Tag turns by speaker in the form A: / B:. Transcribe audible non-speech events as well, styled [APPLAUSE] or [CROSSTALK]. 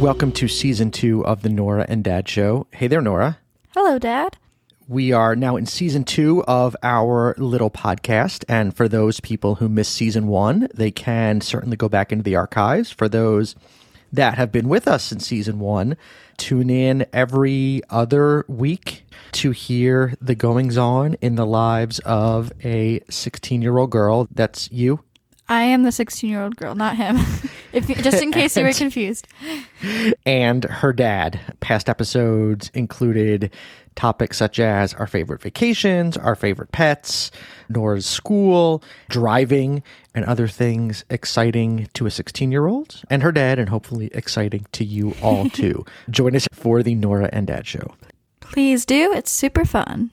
A: Welcome to season two of the Norah and Dad Show. Hey there, Norah.
B: Hello, Dad.
A: We are now in season two of our little podcast. And for those people who missed season one, they can certainly go back into the archives. For those that have been with us in season one, tune in every other week to hear the goings on in the lives of a 16 year old girl. That's you.
B: I am the 16 year old girl, not him. [LAUGHS] if you, just in case you were [LAUGHS] confused.
A: and her dad. Past episodes included topics such as our favorite vacations, our favorite pets, Norah's school, driving, and other things exciting to a 16 year old and her dad, and hopefully exciting to you all too. [LAUGHS] Join us for the Norah and Dad show.
B: Please do. It's super fun.